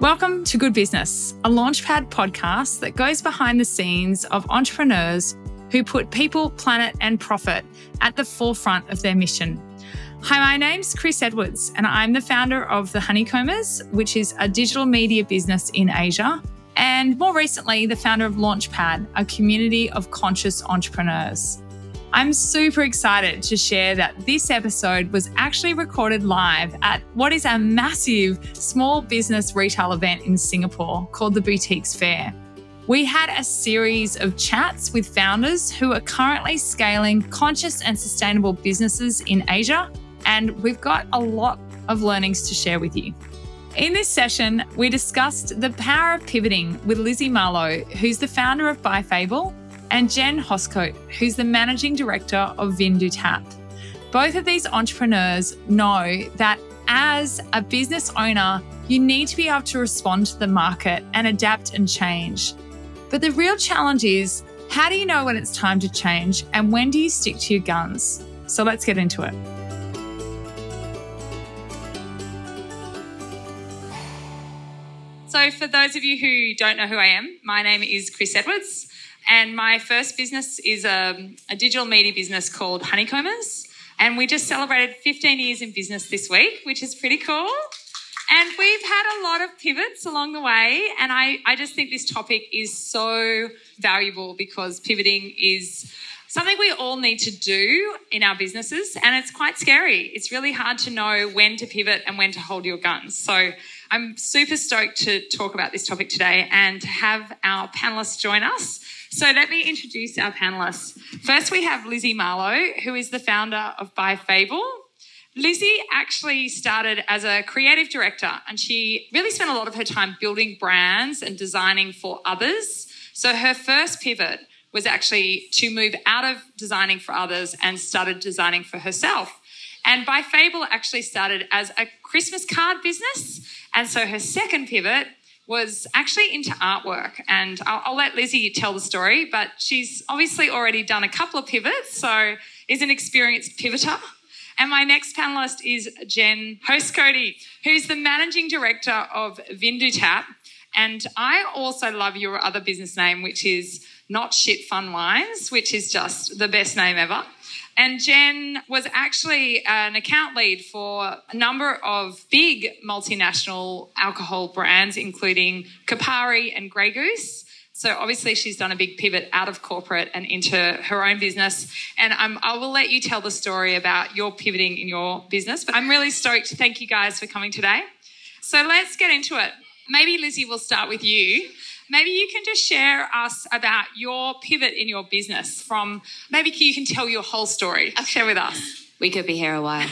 Welcome to Good Business, a Launchpad podcast that goes behind the scenes of entrepreneurs who put people, planet, and profit at the forefront of their mission. Hi, my name's Chris Edwards, and I'm the founder of The Honeycombers, which is a digital media business in Asia, and more recently, the founder of Launchpad, a community of conscious entrepreneurs. I'm super excited to share that this episode was actually recorded live at what is a massive small business retail event in Singapore called the Boutiques Fair. We had a series of chats with founders who are currently scaling conscious and sustainable businesses in Asia, and we've got a lot of learnings to share with you. In this session, we discussed the power of pivoting with Lizzie Marlow, who's the founder of By Fable and Jen Hoskote, who's the managing director of Vin du Tap. Both of these entrepreneurs know that as a business owner, you need to be able to respond to the market and adapt and change. But the real challenge is how do you know when it's time to change and when do you stick to your guns? So let's get into it. So, for those of you who don't know who I am, my name is Chris Edwards. And my first business is a, a digital media business called Honeycombers. And we just celebrated 15 years in business this week, which is pretty cool. And we've had a lot of pivots along the way. And I, I just think this topic is so valuable because pivoting is something we all need to do in our businesses. And it's quite scary. It's really hard to know when to pivot and when to hold your guns. So I'm super stoked to talk about this topic today and to have our panelists join us. So let me introduce our panelists. First, we have Lizzie Marlow, who is the founder of By Fable. Lizzie actually started as a creative director and she really spent a lot of her time building brands and designing for others. So her first pivot was actually to move out of designing for others and started designing for herself. And By Fable actually started as a Christmas card business. And so her second pivot was actually into artwork. And I'll, I'll, let Lizzie tell the story, but she's obviously already done a couple of pivots, so is an experienced pivoter. And my next panelist is Jen Hoskote, who's the managing director of Vin du Tap. And I also love your other business name, which is Not Shit Fun Wines, which is just the best name ever. And Jen was actually uh, an account lead for a number of big multinational alcohol brands, including Campari and Grey Goose. So obviously she's done a big pivot out of corporate and into her own business. And I'm, I will let you tell the story about your pivoting in your business. But I'm really stoked. To thank you guys for coming today. So let's get into it. Maybe Lizzie, will start with you maybe you can just share us about your pivot in your business from maybe you can tell your whole story. Share with us. We could be here a while.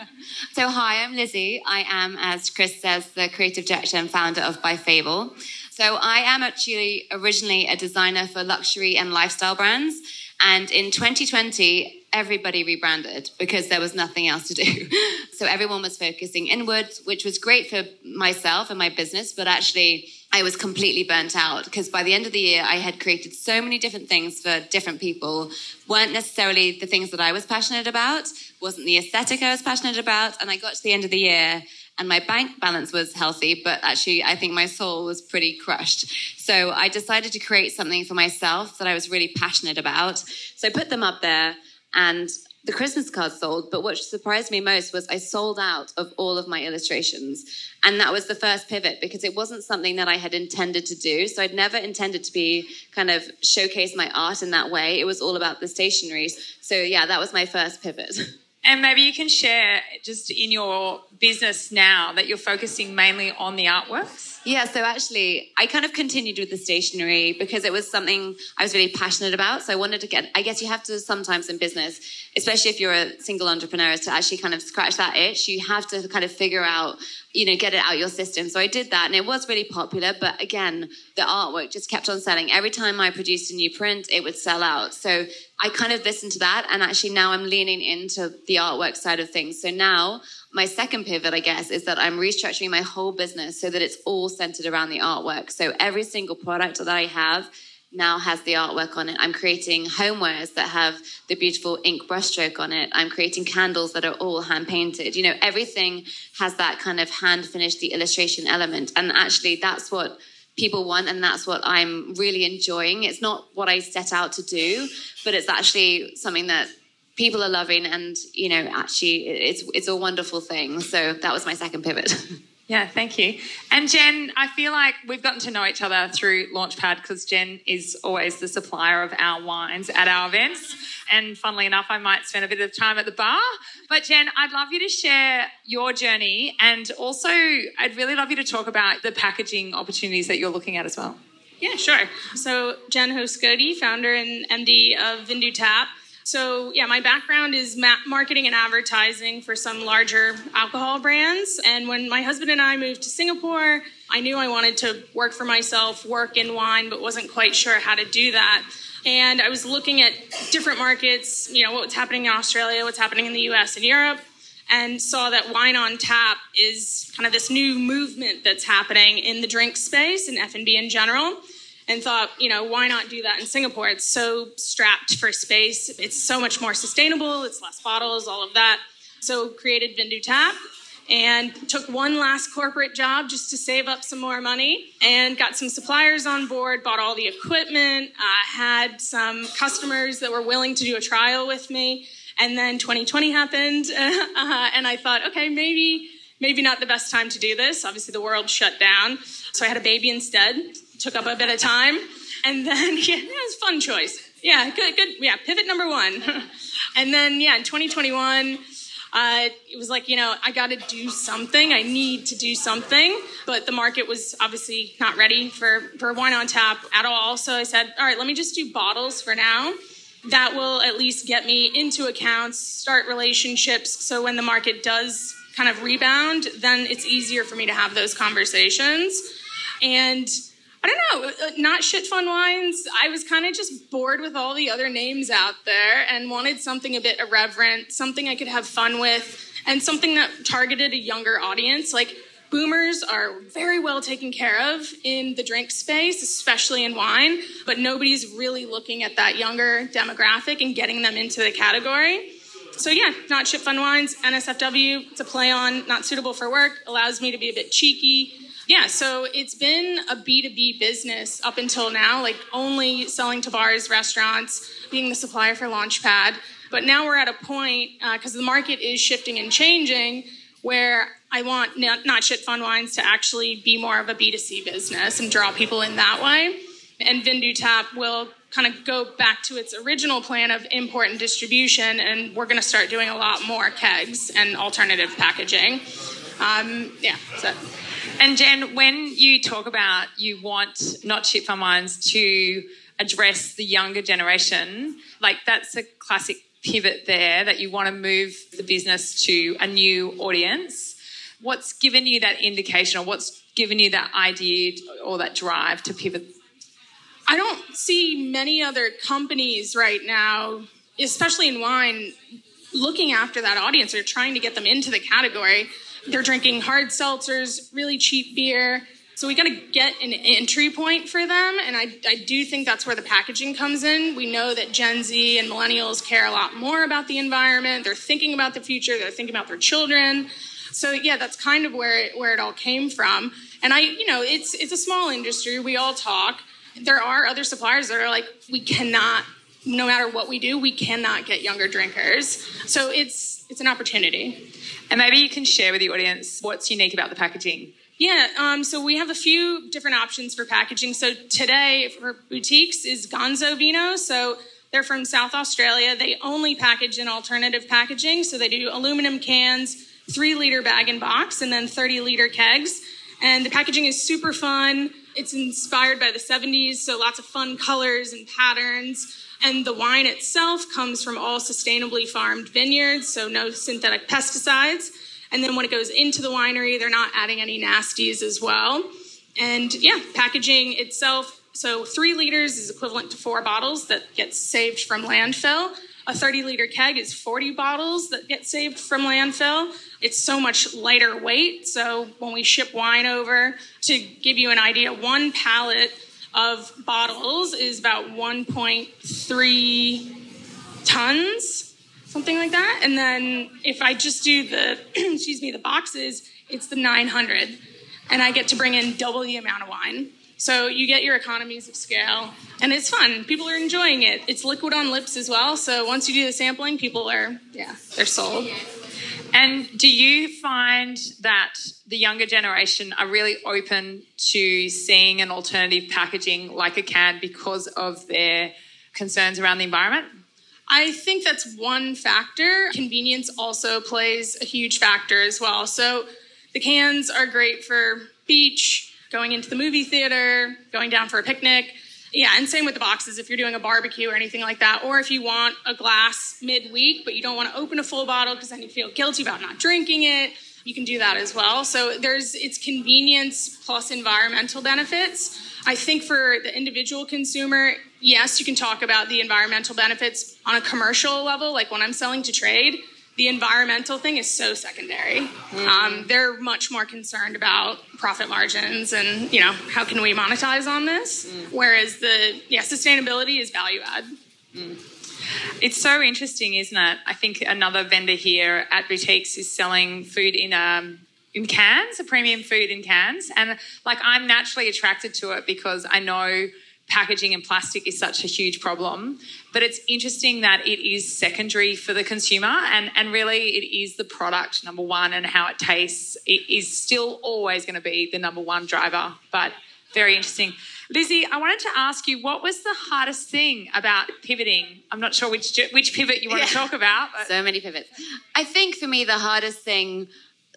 so, hi, I'm Lizzie. I am, as Chris says, the creative director and founder of By Fable. So, I am actually originally a designer for luxury and lifestyle brands. And in 2020, everybody rebranded because there was nothing else to do. so, everyone was focusing inwards, which was great for myself and my business, but actually, I was completely burnt out because by the end of the year, I had created so many different things for different people, weren't necessarily the things that I was passionate about, wasn't the aesthetic I was passionate about. And I got to the end of the year and my bank balance was healthy, but actually, I think my soul was pretty crushed. So I decided to create something for myself that I was really passionate about. So I put them up there and the Christmas cards sold, but what surprised me most was I sold out of all of my illustrations. And that was the first pivot because it wasn't something that I had intended to do. So I'd never intended to be kind of showcase my art in that way. It was all about the stationaries. So yeah, that was my first pivot. And maybe you can share just in your business now that you're focusing mainly on the artworks. Yeah, so actually, I kind of continued with the stationery because it was something I was really passionate about. So I wanted to get, I guess you have to sometimes in business, especially if you're a single entrepreneur, is to actually kind of scratch that itch. You have to kind of figure out, you know, get it out your system. So I did that and it was really popular. But again, the artwork just kept on selling. Every time I produced a new print, it would sell out. So I kind of listened to that. And actually now I'm leaning into the artwork side of things. So now my second pivot, I guess, is that I'm restructuring my whole business so that it's all centered around the artwork. So every single product that I have now has the artwork on it. I'm creating homewares that have the beautiful ink brushstroke on it. I'm creating candles that are all hand painted. You know, everything has that kind of hand finished, the illustration element. And actually, that's what people want and that's what I'm really enjoying. It's not what I set out to do, but it's actually something that people are loving and you know actually it's it's a wonderful thing. So that was my second pivot. Yeah, thank you. And Jen, I feel like we've gotten to know each other through Launchpad because Jen is always the supplier of our wines at our events. And funnily enough, I might spend a bit of time at the bar. But Jen, I'd love you to share your journey and also I'd really love you to talk about the packaging opportunities that you're looking at as well. Yeah, sure. So, Jen Hoskote, founder and MD of Vin du Tap. So, yeah, my background is ma- marketing and advertising for some larger alcohol brands. And when my husband and I moved to Singapore, I knew I wanted to work for myself, work in wine, but wasn't quite sure how to do that. And I was looking at different markets, you know, what's happening in Australia, what's happening in the US and Europe, and saw that wine on tap is kind of this new movement that's happening in the drink space and F&B in general and thought, you know, why not do that in Singapore? It's so strapped for space. It's so much more sustainable. It's less bottles, all of that. So created Vin du Tap and took one last corporate job just to save up some more money and got some suppliers on board, bought all the equipment, uh, had some customers that were willing to do a trial with me. And then 2020 happened, uh, and I thought, okay, maybe maybe not the best time to do this. Obviously, the world shut down, so I had a baby instead took up a bit of time. And then, yeah, it was fun choice. Yeah, good, good. Yeah, pivot number one. and then, yeah, in 2021, uh, it was like, you know, I got to do something. I need to do something. But the market was obviously not ready for, for wine on tap at all. So I said, all right, let me just do bottles for now. That will at least get me into accounts, start relationships. So when the market does kind of rebound, then it's easier for me to have those conversations. And I don't know, uh, not shit fun wines. I was kind of just bored with all the other names out there and wanted something a bit irreverent, something I could have fun with, and something that targeted a younger audience. Like boomers are very well taken care of in the drink space, especially in wine, but nobody's really looking at that younger demographic and getting them into the category. So yeah, not shit fun wines, NSFW. It's a play on not suitable for work. Allows me to be a bit cheeky yeah, so it's been a B2B business up until now, like only selling to bars, restaurants, being the supplier for Launchpad. But now we're at a point, because uh, the market is shifting and changing, where I want not, shit fun wines to actually be more of a B2C business and draw people in that way. And Vin du Tap will kind of go back to its original plan of import and distribution, and we're going to start doing a lot more kegs and alternative packaging. Um, yeah, so. And Jen, when you talk about you want not shit fun wines to address the younger generation, like that's a classic pivot there that you want to move the business to a new audience. What's given you that indication or what's given you that idea or that drive to pivot? I don't see many other companies right now, especially in wine, looking after that audience or trying to get them into the category. They're drinking hard seltzers, really cheap beer. So we got to get an entry point for them. And I, I do think that's where the packaging comes in. We know that Gen Z and millennials care a lot more about the environment. They're thinking about the future, they're thinking about their children. So yeah, that's kind of where it, where it all came from. And I, you know, it's it's a small industry. We all talk. There are other suppliers that are like, we cannot, no matter what we do, we cannot get younger drinkers. So it's it's an opportunity. And maybe you can share with the audience what's unique about the packaging. Yeah, um, so we have a few different options for packaging. So today for boutiques is Gonzo Vino. So they're from South Australia. They only package in alternative packaging. So they do aluminum cans, three liter bag and box, and then 30 liter kegs. And the packaging is super fun. It's inspired by the 70s, so lots of fun colors and patterns. And the wine itself comes from all sustainably farmed vineyards, so no synthetic pesticides. And then when it goes into the winery, they're not adding any nasties as well. And yeah, packaging itself. So three liters is equivalent to four bottles that get saved from landfill. A 30 liter keg is 40 bottles that get saved from landfill. It's so much lighter weight. So when we ship wine over, to give you an idea, one pallet of bottles is about 1.3 tons, something like that. And then if I just do the, excuse me, the boxes, it's the 900. And I get to bring in double the amount of wine. So you get your economies of scale, and it's fun. People are enjoying it. It's liquid on lips as well. So once you do the sampling, people are, yeah, they're sold. And do you find that the younger generation are really open to seeing an alternative packaging like a can because of their concerns around the environment? I think that's one factor. Convenience also plays a huge factor as well. So the cans are great for beach, going into the movie theater, going down for a picnic. Yeah, and same with the boxes if you're doing a barbecue or anything like that. Or if you want a glass midweek, but you don't want to open a full bottle because then you feel guilty about not drinking it, you can do that as well. So there's it's convenience plus environmental benefits. I think for the individual consumer, yes, you can talk about the environmental benefits on a commercial level, like when I'm selling to trade the environmental thing is so secondary. Mm-hmm. Um, they're much more concerned about profit margins and you know how can we monetize on this. Mm. Whereas the yeah sustainability is value add. Mm. It's so interesting, isn't it? I think another vendor here at boutiques is selling food in um, in cans, a premium food in cans, and like I'm naturally attracted to it because I know packaging and plastic is such a huge problem. But it's interesting that it is secondary for the consumer, and, and really it is the product, number one, and how it tastes. It is still always going to be the number one driver, but very interesting. Lizzie, I wanted to ask you what was the hardest thing about pivoting? I'm not sure which which pivot you want yeah. to talk about. But. So many pivots. I think for me the hardest thing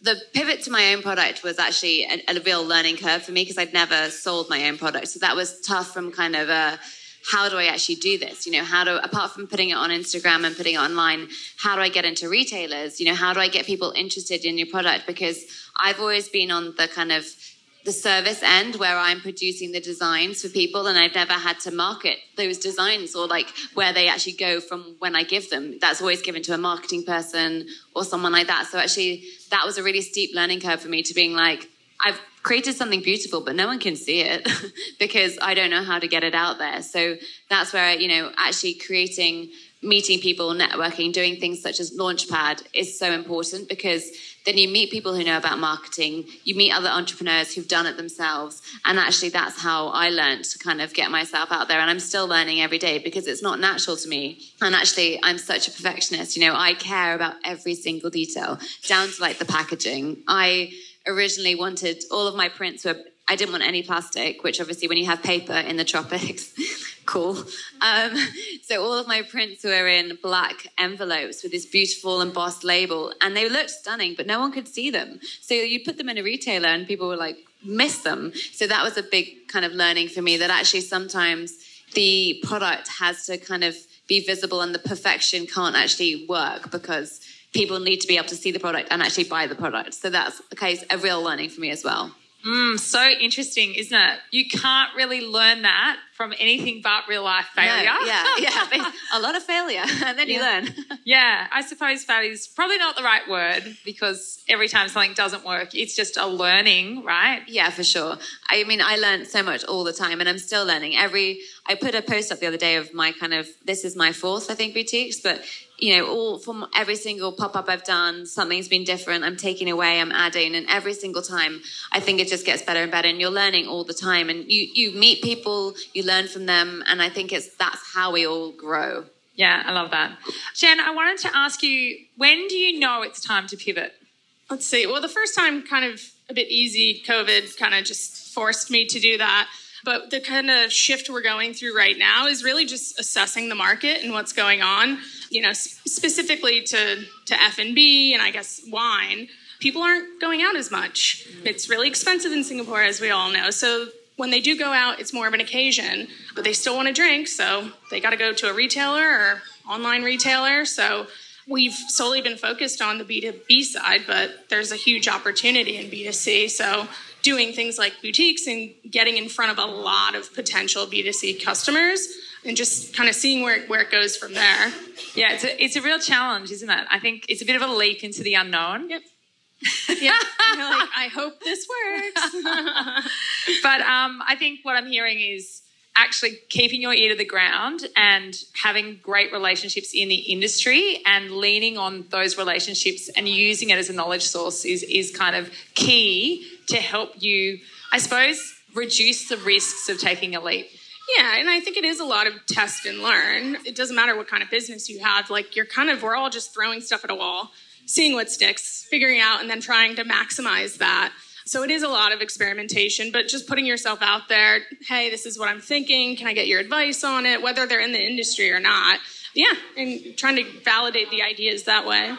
the pivot to my own product was actually a, a real learning curve for me because I'd never sold my own product. So that was tough from kind of a how do I actually do this? You know, how do apart from putting it on Instagram and putting it online, how do I get into retailers? You know, how do I get people interested in your product? Because I've always been on the kind of the service end where I'm producing the designs for people and I've never had to market those designs or like where they actually go from when I give them. That's always given to a marketing person or someone like that. So actually that was a really steep learning curve for me to being like, I've created something beautiful, but no one can see it because I don't know how to get it out there. So that's where, you know, actually creating meeting people, networking, doing things such as Launchpad is so important because then you meet people who know about marketing, you meet other entrepreneurs who've done it themselves. And actually, that's how I learned to kind of get myself out there. And I'm still learning every day because it's not natural to me. And actually, I'm such a perfectionist. You know, I care about every single detail, down to like the packaging. I originally wanted all of my prints were I didn't want any plastic, which obviously when you have paper in the tropics, cool. Um, so all of my prints were in black envelopes with this beautiful embossed label, and they looked stunning, but no one could see them. So you put them in a retailer, and people were like, miss them. So that was a big kind of learning for me that actually sometimes the product has to kind of be visible, and the perfection can't actually work because people need to be able to see the product and actually buy the product. So that's a case, a real learning for me as well. Mm, so interesting, isn't it? You can't really learn that from anything but real life failure. No, yeah, yeah. a lot of failure, and then yeah. you learn. yeah, I suppose failure is probably not the right word because every time something doesn't work, it's just a learning, right? Yeah, for sure. I mean, I learn so much all the time, and I'm still learning. Every I put a post up the other day of my kind of this is my fourth, I think, boutiques, but you know, all from every single pop up I've done, something's been different. I'm taking away, I'm adding, and every single time, I think it just gets better and better. And you're learning all the time, and you you meet people, you learn from them, and I think it's that's how we all grow. Yeah, I love that. Jen, I wanted to ask you, when do you know it's time to pivot? Let's see. Well, the first time, kind of a bit easy. COVID kind of just forced me to do that. But the kind of shift we're going through right now is really just assessing the market and what's going on. You know, specifically to to F and B and I guess wine. People aren't going out as much. Mm. It's really expensive in Singapore, as we all know. So when they do go out, it's more of an occasion, but they still want to drink, so they got to go to a retailer or online retailer. So we've solely been focused on the B2B side, but there's a huge opportunity in B2C. So doing things like boutiques and getting in front of a lot of potential B2C customers and just kind of seeing where, where it goes from there. Yeah, it's a, it's a real challenge, isn't it? I think it's a bit of a leap into the unknown. Yep. yeah, like, I hope this works. but um, I think what I'm hearing is actually keeping your ear to the ground and having great relationships in the industry and leaning on those relationships and using it as a knowledge source is, is kind of key to help you, I suppose, reduce the risks of taking a leap. Yeah, and I think it is a lot of test and learn. It doesn't matter what kind of business you have. Like you're kind of we're all just throwing stuff at a wall, seeing what sticks, figuring out and then trying to maximize that. So it is a lot of experimentation, but just putting yourself out there, hey, this is what I'm thinking. Can I get your advice on it? Whether they're in the industry or not. Yeah, and trying to validate the ideas that way.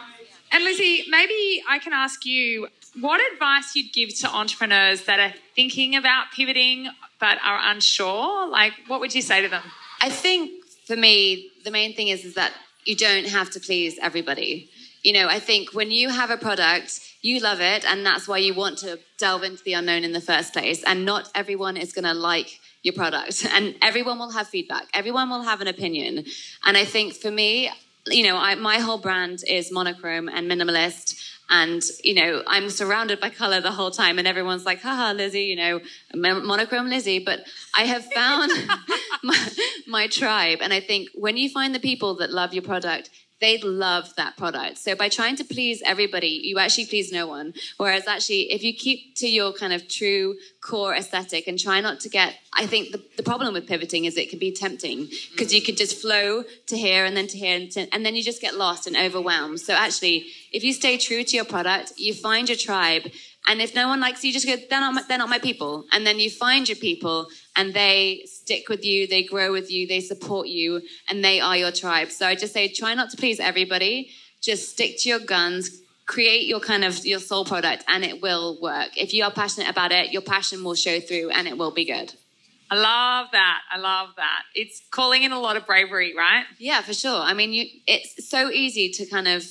And Lizzie, maybe I can ask you what advice you'd give to entrepreneurs that are thinking about pivoting but are unsure? Like, what would you say to them? I think for me, the main thing is, is that you don't have to please everybody. You know, I think when you have a product, you love it, and that's why you want to delve into the unknown in the first place. And not everyone is going to like your product, and everyone will have feedback, everyone will have an opinion. And I think for me, you know, I, my whole brand is monochrome and minimalist and, you know, I'm surrounded by color the whole time, and everyone's like, haha, Lizzie, you know, monochrome Lizzie. But I have found my, my tribe. And I think when you find the people that love your product, they love that product. So by trying to please everybody, you actually please no one. Whereas actually, if you keep to your kind of true core aesthetic and try not to get, I think the, the problem with pivoting is it can be tempting because you could just flow to here and then to here and, to, and then you just get lost and overwhelmed. So actually, if you stay true to your product, you find your tribe and if no one likes you, just go, they're not, my, they're not my people. And then you find your people and they stick with you, they grow with you, they support you, and they are your tribe. So I just say, try not to please everybody. Just stick to your guns, create your kind of your soul product and it will work. If you are passionate about it, your passion will show through and it will be good. I love that. I love that. It's calling in a lot of bravery, right? Yeah, for sure. I mean, you, it's so easy to kind of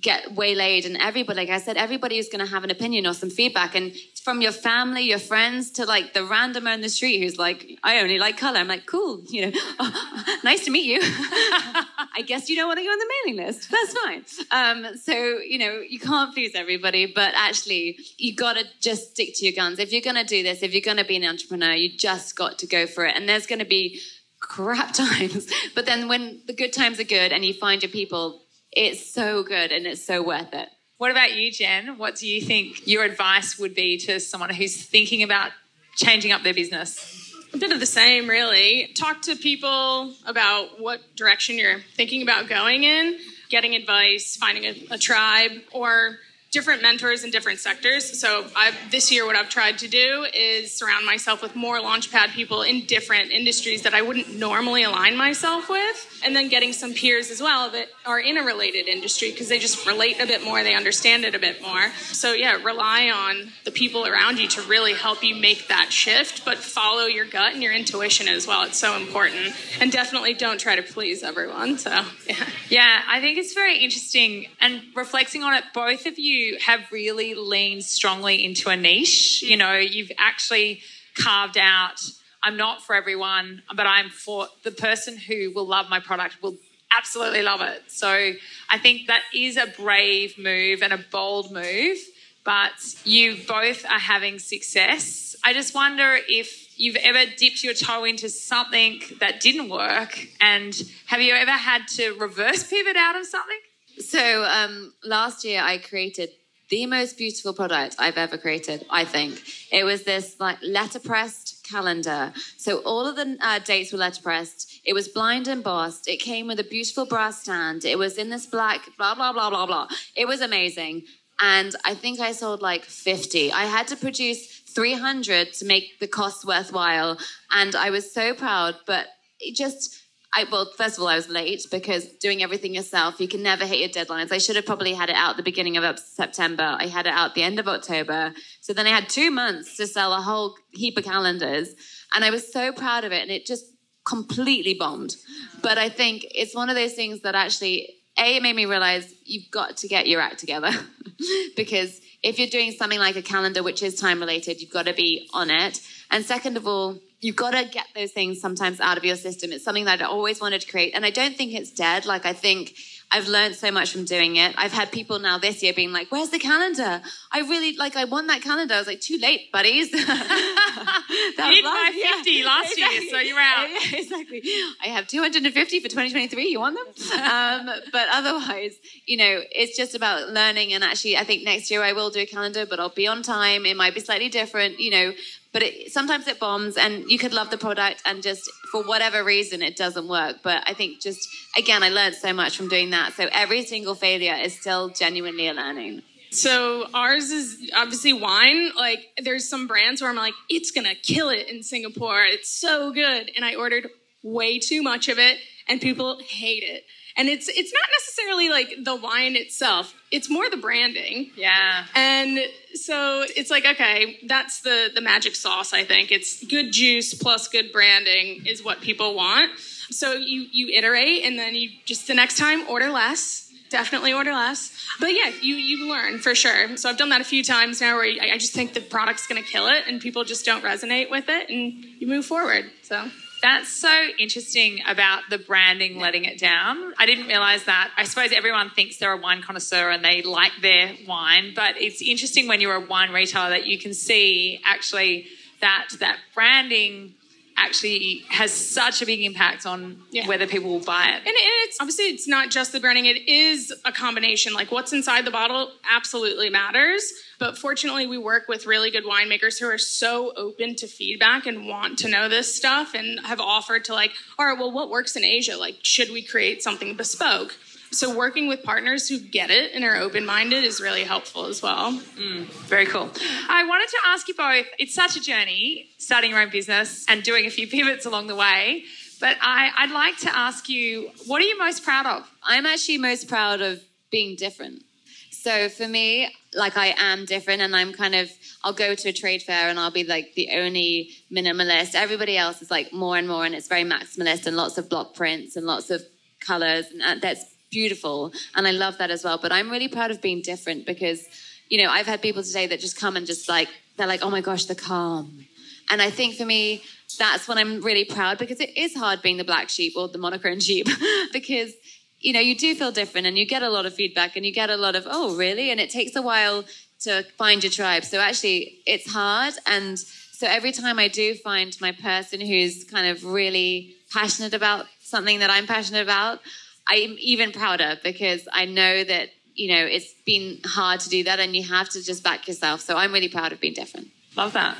get waylaid and everybody like i said everybody is going to have an opinion or some feedback. And from your family your friends to like the randomer in the street who's like i only like color. I'm like cool you know nice to meet you. I guess you don't want to go on the mailing list. That's fine. Um, so you know you can't please everybody but actually you got to just stick to your guns. If you're going to do this if you're going to be an entrepreneur you just got to go for it. And there's going to be crap times but then when the good times are good and you find your people it's so good and it's so worth it. What about you, Jen? What do you think your advice would be to someone who's thinking about changing up their business? A bit of the same, really. Talk to people about what direction you're thinking about going in, getting advice, finding a, a tribe, or different mentors in different sectors. So I've, this year, what I've tried to do is surround myself with more Launchpad people in different industries that I wouldn't normally align myself with, and then getting some peers as well that are in a related industry because they just relate a bit more, they understand it a bit more. So yeah, rely on the people around you to really help you make that shift, but follow your gut and your intuition as well. It's so important, and definitely don't try to please everyone. So yeah, yeah, I think it's very interesting and reflecting on it. Both of you have really leaned strongly into a niche. You mm. know, you've actually carved out, I'm not for everyone, but I'm for the person who will love my product, will absolutely love it. So I think that is a brave move and a bold move, but you both are having success. I just wonder if you've ever dipped your toe into something that didn't work and have you ever had to reverse pivot out of something? So um, last year I created the most beautiful product I've ever created, I think. It was this like letterpressed calendar. So all of the uh, dates were letterpressed. It was blind embossed. It came with a beautiful brass stand. It was in this black, blah, blah, blah, blah, blah. It was amazing. And I think I sold like 50. I had to produce 300 to make the cost worthwhile. And I was so proud, but it just, I, well, first of all, I was late because doing everything yourself, you can never hit your deadlines. I should have probably had it out the beginning of September. I had it out the end of October. So then I had two months to sell a whole heap of calendars. And I was so proud of it. And it just completely bombed. But I think it's one of those things that actually, A, it made me realize you've got to get your act together. because if you're doing something like a calendar, which is time related, you've got to be on it. And second of all, you've got to get those things sometimes out of your system. It's something that I always wanted to create. And I don't think it's dead. Like, I think I've learned so much from doing it. I've had people now this year being like, "Where's the calendar? I really like. I won that calendar." I was like, "Too late, buddies." that you buy fifty yeah, last exactly. year, so you're out. Yeah, exactly. I have 250 for 2023. You want them? um, but otherwise, you know, it's just about learning. And actually, I think next year I will do a calendar, but I'll be on time. It might be slightly different, you know. But it, sometimes it bombs, and you could love the product, and just for whatever reason, it doesn't work. But I think just again, I learned so much from doing that. So every single failure is still genuinely a learning. So ours is obviously wine. Like there's some brands where I'm like, it's gonna kill it in Singapore. It's so good. And I ordered way too much of it and people hate it. And it's it's not necessarily like the wine itself. It's more the branding. Yeah. And so it's like, okay, that's the the magic sauce, I think. It's good juice plus good branding is what people want. So you you iterate and then you just the next time order less definitely order less. But yeah, you you learn for sure. So I've done that a few times now, where I just think the product's going to kill it, and people just don't resonate with it, and you move forward. So. That's so interesting about the branding letting it down. I didn't realize that. I suppose everyone thinks they're a wine connoisseur and they like their wine, but it's interesting when you're a wine retailer that you can see actually that that branding actually has such a big impact on yeah. whether people will buy it. And it's obviously it's not just the branding; it is a combination. Like what's inside the bottle absolutely matters. But fortunately, we work with really good winemakers who are so open to feedback and want to know this stuff, and have offered to like, all right, well, what works in Asia? Like, should we create something bespoke? So working with partners who get it and are open-minded is really helpful as well. Mm, very cool. I wanted to ask you both it's such a journey starting your own business and doing a few pivots along the way but I, i'd like to ask you what are you most proud of? I'm actually most proud of being different. So for me like i am different and i'm kind of i'll go to a trade fair and i'll be like the only minimalist. Everybody else is like more and more and it's very maximalist and lots of block prints and lots of colors and that's beautiful. And I love that as well. But I'm really proud of being different because, you know, I've had people today that just come and just like, they're like, oh my gosh, the calm. And I think for me, that's when I'm really proud because it is hard being the black sheep or the monochrome sheep because, you know, you do feel different and you get a lot of feedback and you get a lot of, oh, really? And it takes a while to find your tribe. So actually, it's hard. And so every time I do find my person who's kind of really passionate about something that I'm passionate about, I'm even prouder because I know that, you know, it's been hard to do that and you have to just back yourself. So I'm really proud of being different. Love that.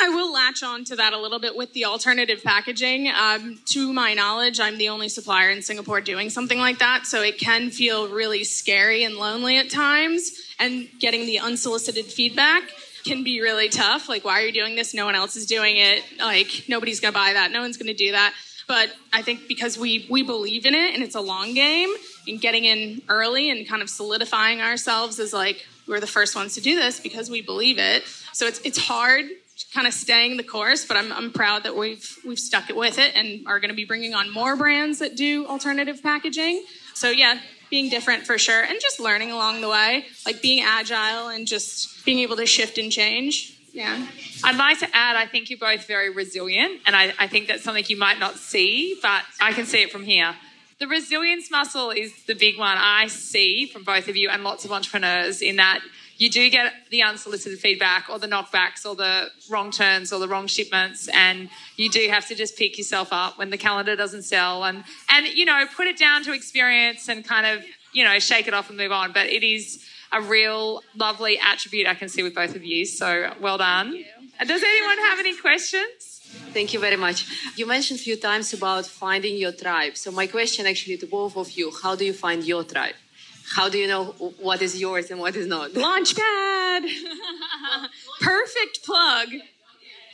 I will latch on to that a little bit with the alternative packaging. Um, to my knowledge, I'm the only supplier in Singapore doing something like that. So it can feel really scary and lonely at times. And getting the unsolicited feedback can be really tough. Like, why are you doing this? No one else is doing it. Like, nobody's going to buy that. No one's going to do that. But I think because we we believe in it and it's a long game and getting in early and kind of solidifying ourselves as like we're the first ones to do this because we believe it. So it's it's hard kind of staying the course, but I'm, I'm proud that we've we've stuck it with it and are going to be bringing on more brands that do alternative packaging. So yeah, being different for sure, and just learning along the way, like being agile and just being able to shift and change. Yeah. I'd like to add, I think you're both very resilient, and I, I think that's something you might not see, but I can see it from here. The resilience muscle is the big one I see from both of you and lots of entrepreneurs in that you do get the unsolicited feedback or the knockbacks or the wrong turns or the wrong shipments and you do have to just pick yourself up when the calendar doesn't sell and and you know put it down to experience and kind of you know shake it off and move on but it is a real lovely attribute I can see with both of you. So well done. Does anyone have any questions? Thank you very much. You mentioned a few times about finding your tribe. So my question actually to both of you, how do you find your tribe? How do you know what is yours and what is not? Launchpad. Perfect plug.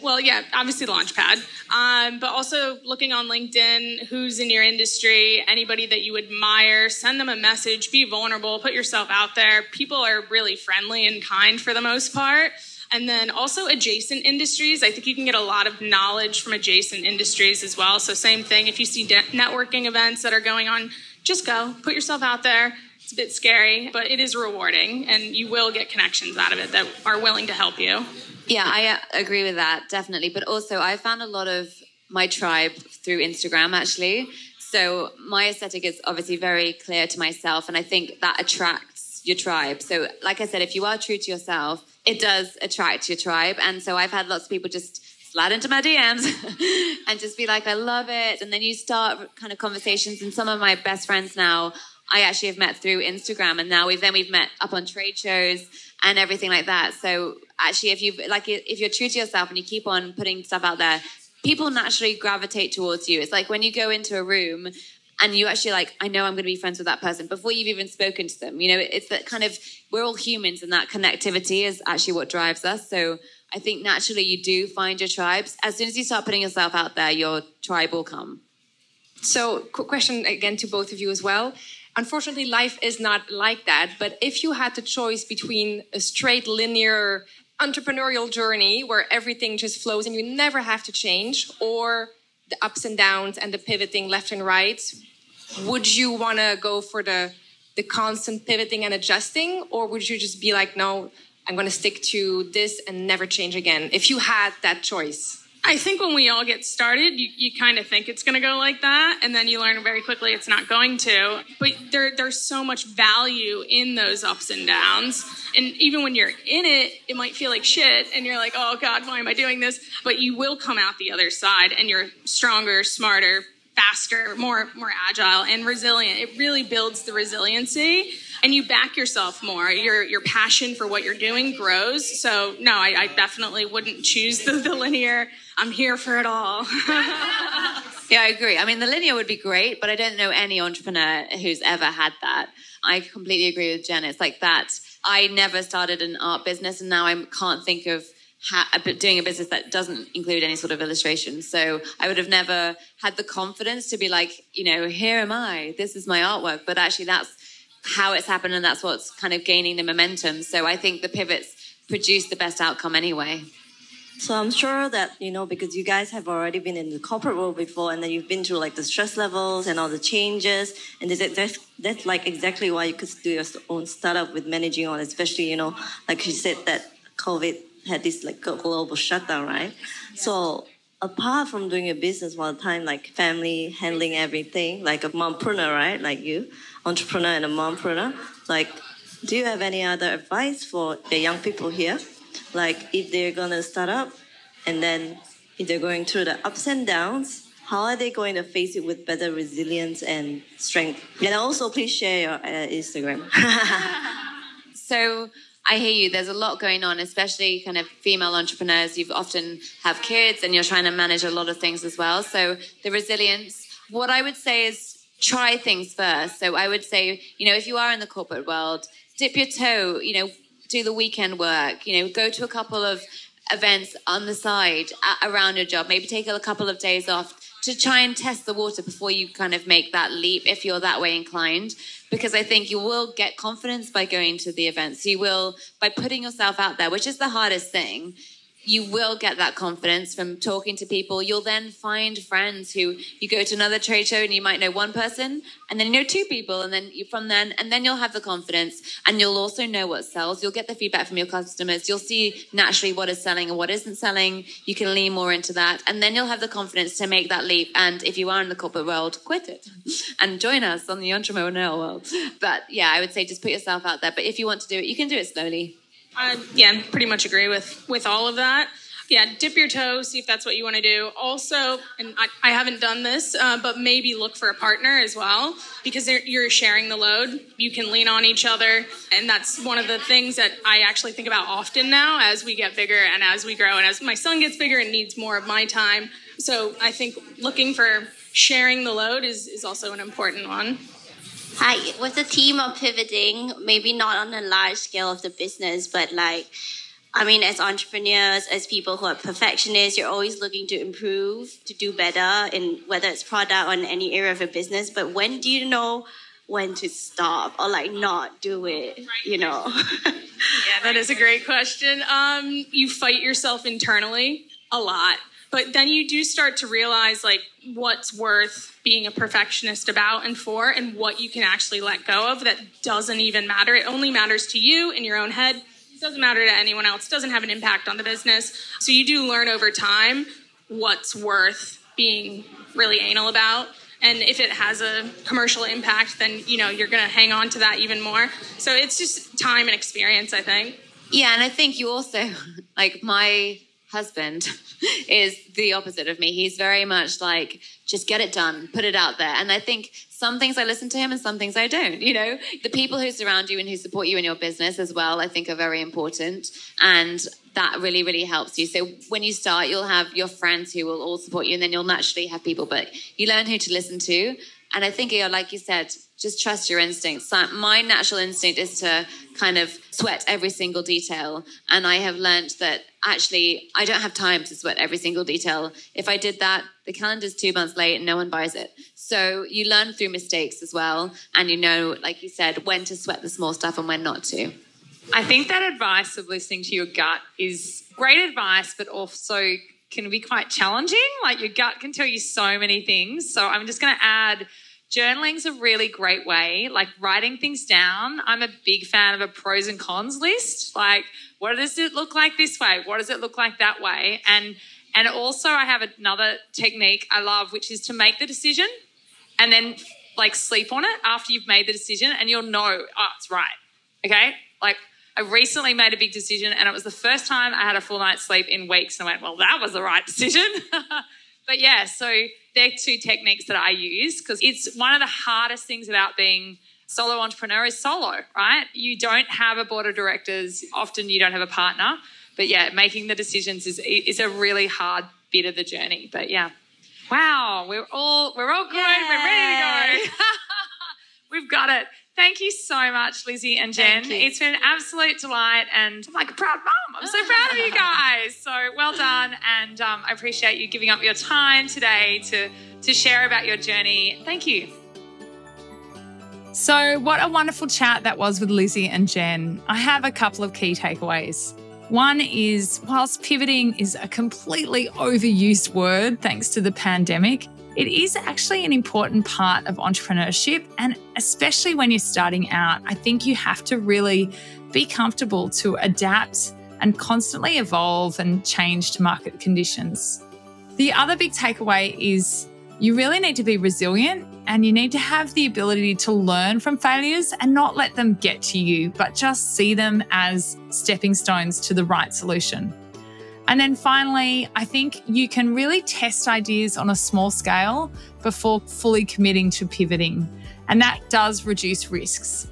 Well, yeah, obviously Launchpad, um, but also looking on LinkedIn, who's in your industry, anybody that you admire, send them a message, be vulnerable, put yourself out there. People are really friendly and kind for the most part. And then also adjacent industries. I think you can get a lot of knowledge from adjacent industries as well. So, same thing. If you see de- networking events that are going on, just go, put yourself out there. It's a bit scary, but it is rewarding, and you will get connections out of it that are willing to help you. Yeah, I uh, agree with that, definitely. But also, I found a lot of my tribe through Instagram, actually. So my aesthetic is obviously very clear to myself, and I think that attracts your tribe. So, like I said, if you are true to yourself, it does attract your tribe. And so I've had lots of people just slide into my DMs and just be like, I love it. And then you start kind of conversations. And some of my best friends now, I actually have met through Instagram, and now we've then we've met up on trade shows and everything like that. So actually, if you like, if you're true to yourself and you keep on putting stuff out there, people naturally gravitate towards you. It's like when you go into a room and you actually like, I know I'm going to be friends with that person before you've even spoken to them. You know, it's that kind of we're all humans, and that connectivity is actually what drives us. So I think naturally you do find your tribes. As soon as you start putting yourself out there, your tribe will come. So, quick question again to both of you as well. Unfortunately, life is not like that. But if you had the choice between a straight linear entrepreneurial journey where everything just flows and you never have to change, or the ups and downs and the pivoting left and right, would you want to go for the the constant pivoting and adjusting, or would you just be like, no, I'm going to stick to this and never change again? If you had that choice. I think when we all get started, you, you kind of think it's going to go like that, and then you learn very quickly it's not going to. But there, there's so much value in those ups and downs. And even when you're in it, it might feel like shit, and you're like, oh God, why am I doing this? But you will come out the other side, and you're stronger, smarter, faster, more, more agile, and resilient. It really builds the resiliency and you back yourself more. Your your passion for what you're doing grows. So no, I, I definitely wouldn't choose the, the linear. I'm here for it all. yeah, I agree. I mean, the linear would be great, but I don't know any entrepreneur who's ever had that. I completely agree with Jen. It's like that. I never started an art business, and now I can't think of ha- doing a business that doesn't include any sort of illustration. So I would have never had the confidence to be like, you know, here am I. This is my artwork. But actually, that's how it's happened, and that's what's kind of gaining the momentum. So I think the pivots produce the best outcome anyway. So I'm sure that you know because you guys have already been in the corporate world before, and then you've been through like the stress levels and all the changes, and that's that's like exactly why you could do your own startup with managing all, especially you know like you said that COVID had this like global shutdown, right? Yeah. So apart from doing a business while time like family handling everything like a mompreneur right like you entrepreneur and a mompreneur like do you have any other advice for the young people here like if they're gonna start up and then if they're going through the ups and downs how are they going to face it with better resilience and strength and also please share your uh, instagram so I hear you. There's a lot going on, especially kind of female entrepreneurs. You've often have kids and you're trying to manage a lot of things as well. So the resilience, what I would say is try things first. So I would say, you know, if you are in the corporate world, dip your toe, you know, do the weekend work, you know, go to a couple of events on the side around your job, maybe take a couple of days off to try and test the water before you kind of make that leap if you're that way inclined because I think you will get confidence by going to the events. You will, by putting yourself out there, which is the hardest thing, you will get that confidence from talking to people. You'll then find friends who you go to another trade show and you might know one person and then you know two people and then you from then and then you'll have the confidence and you'll also know what sells. You'll get the feedback from your customers. You'll see naturally what is selling and what isn't selling. You can lean more into that and then you'll have the confidence to make that leap. And if you are in the corporate world, quit it and join us on the entrepreneurial world. But yeah, I would say just put yourself out there. But if you want to do it, you can do it slowly. Yeah, pretty much agree with with all of that. Yeah, dip your toe, see if that's what you want to do. Also, and I, I haven't done this, uh, but maybe look for a partner as well because you're sharing the load. You can lean on each other, and that's one of the things that I actually think about often now as we get bigger and as we grow, and as my son gets bigger and needs more of my time. So I think looking for sharing the load is is also an important one. Hi, with the team of pivoting, maybe not on a large scale of the business, but like, I mean, as entrepreneurs, as people who are perfectionists, you're always looking to improve, to do better in whether it's product or in any area of your business. But when do you know when to stop or like not do it? You know? yeah, that is a great question. Um, you fight yourself internally a lot but then you do start to realize like what's worth being a perfectionist about and for and what you can actually let go of that doesn't even matter. It only matters to you in your own head. It doesn't matter to anyone else. It doesn't have an impact on the business. So you do learn over time what's worth being really anal about. And if it has a commercial impact, then you know you're going to hang on to that even more. So it's just time and experience, I think. Yeah, and I think you also like my husband is the opposite of me. He's very much like just get it done, put it out there. And I think some things I listen to him and some things I don't. You know, the people who surround you and who support you in your business as well, I think are very important. And that really, really helps you. So when you start, you'll have your friends who will all support you, and then you'll naturally have people, but you learn who to listen to. And I think, like you said, just trust your instincts. My natural instinct is to kind of sweat every single detail. And I have learned that actually I don't have time to sweat every single detail. If I did that, the calendar's two months late and no one buys it. So you learn through mistakes as well. And you know, like you said, when to sweat the small stuff and when not to. I think that advice of listening to your gut is great advice, but also can be quite challenging. Like your gut can tell you so many things. So I'm just going to add journaling's a really great way, like writing things down. I'm a big fan of a pros and cons list. Like, what does it look like this way? What does it look like that way? And and also I have another technique I love, which is to make the decision and then like sleep on it after you've made the decision and you'll know, oh, it's right. Okay? Like I recently made a big decision and it was the first time I had a full night's sleep in weeks and I went, well, that was the right decision. but yeah, so they're two techniques that I use because it's one of the hardest things about being solo entrepreneur is solo, right? You don't have a board of directors. Often you don't have a partner. But yeah, making the decisions is is a really hard bit of the journey. But yeah. Wow, we're all we're all good. Yay. We're ready to go. We've got it. Thank you so much, Lizzie and Jen. It's been an absolute delight, and I'm like a proud mom. I'm so proud of you guys. So well done, and um, I appreciate you giving up your time today to to share about your journey. Thank you. So, what a wonderful chat that was with Lizzie and Jen. I have a couple of key takeaways. One is whilst pivoting is a completely overused word thanks to the pandemic, it is actually an important part of entrepreneurship. And especially when you're starting out, I think you have to really be comfortable to adapt and constantly evolve and change to market conditions. The other big takeaway is you really need to be resilient and you need to have the ability to learn from failures and not let them get to you, but just see them as stepping stones to the right solution. And then finally, I think you can really test ideas on a small scale before fully committing to pivoting. And that does reduce risks.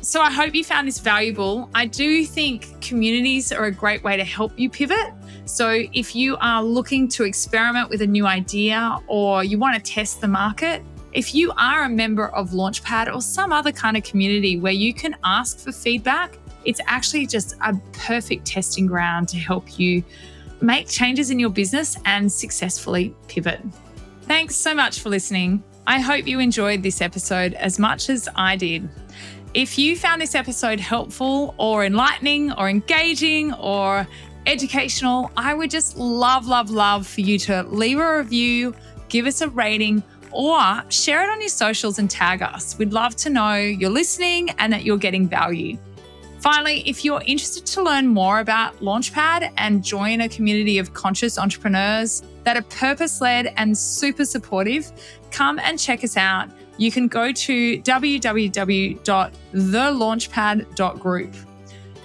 So I hope you found this valuable. I do think communities are a great way to help you pivot. So if you are looking to experiment with a new idea or you want to test the market, if you are a member of Launchpad or some other kind of community where you can ask for feedback, it's actually just a perfect testing ground to help you make changes in your business and successfully pivot. Thanks so much for listening. I hope you enjoyed this episode as much as I did. If you found this episode helpful or enlightening or engaging or educational, I would just love, love, love for you to leave a review, give us a rating, or share it on your socials and tag us. We'd love to know you're listening and that you're getting value. Finally, if you're interested to learn more about Launchpad and join a community of conscious entrepreneurs that are purpose led and super supportive, come and check us out. You can go to www.thelaunchpad.group.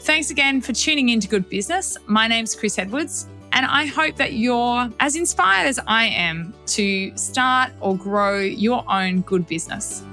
Thanks again for tuning in to Good Business. My name's Chris Edwards, and I hope that you're as inspired as I am to start or grow your own good business.